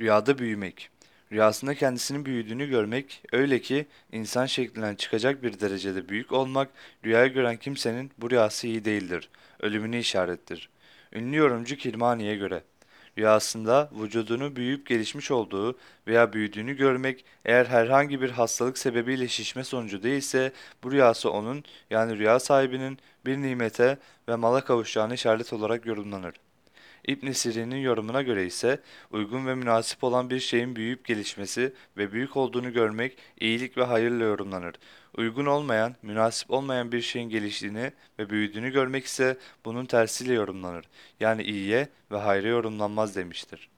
Rüyada büyümek. Rüyasında kendisinin büyüdüğünü görmek, öyle ki insan şeklinden çıkacak bir derecede büyük olmak, rüyayı gören kimsenin bu rüyası iyi değildir, ölümünü işarettir. Ünlü yorumcu Kirmani'ye göre, rüyasında vücudunu büyüyüp gelişmiş olduğu veya büyüdüğünü görmek, eğer herhangi bir hastalık sebebiyle şişme sonucu değilse, bu rüyası onun, yani rüya sahibinin bir nimete ve mala kavuşacağını işaret olarak yorumlanır. İbn Sirin'in yorumuna göre ise uygun ve münasip olan bir şeyin büyüyüp gelişmesi ve büyük olduğunu görmek iyilik ve hayırla yorumlanır. Uygun olmayan, münasip olmayan bir şeyin geliştiğini ve büyüdüğünü görmek ise bunun tersiyle yorumlanır. Yani iyiye ve hayra yorumlanmaz demiştir.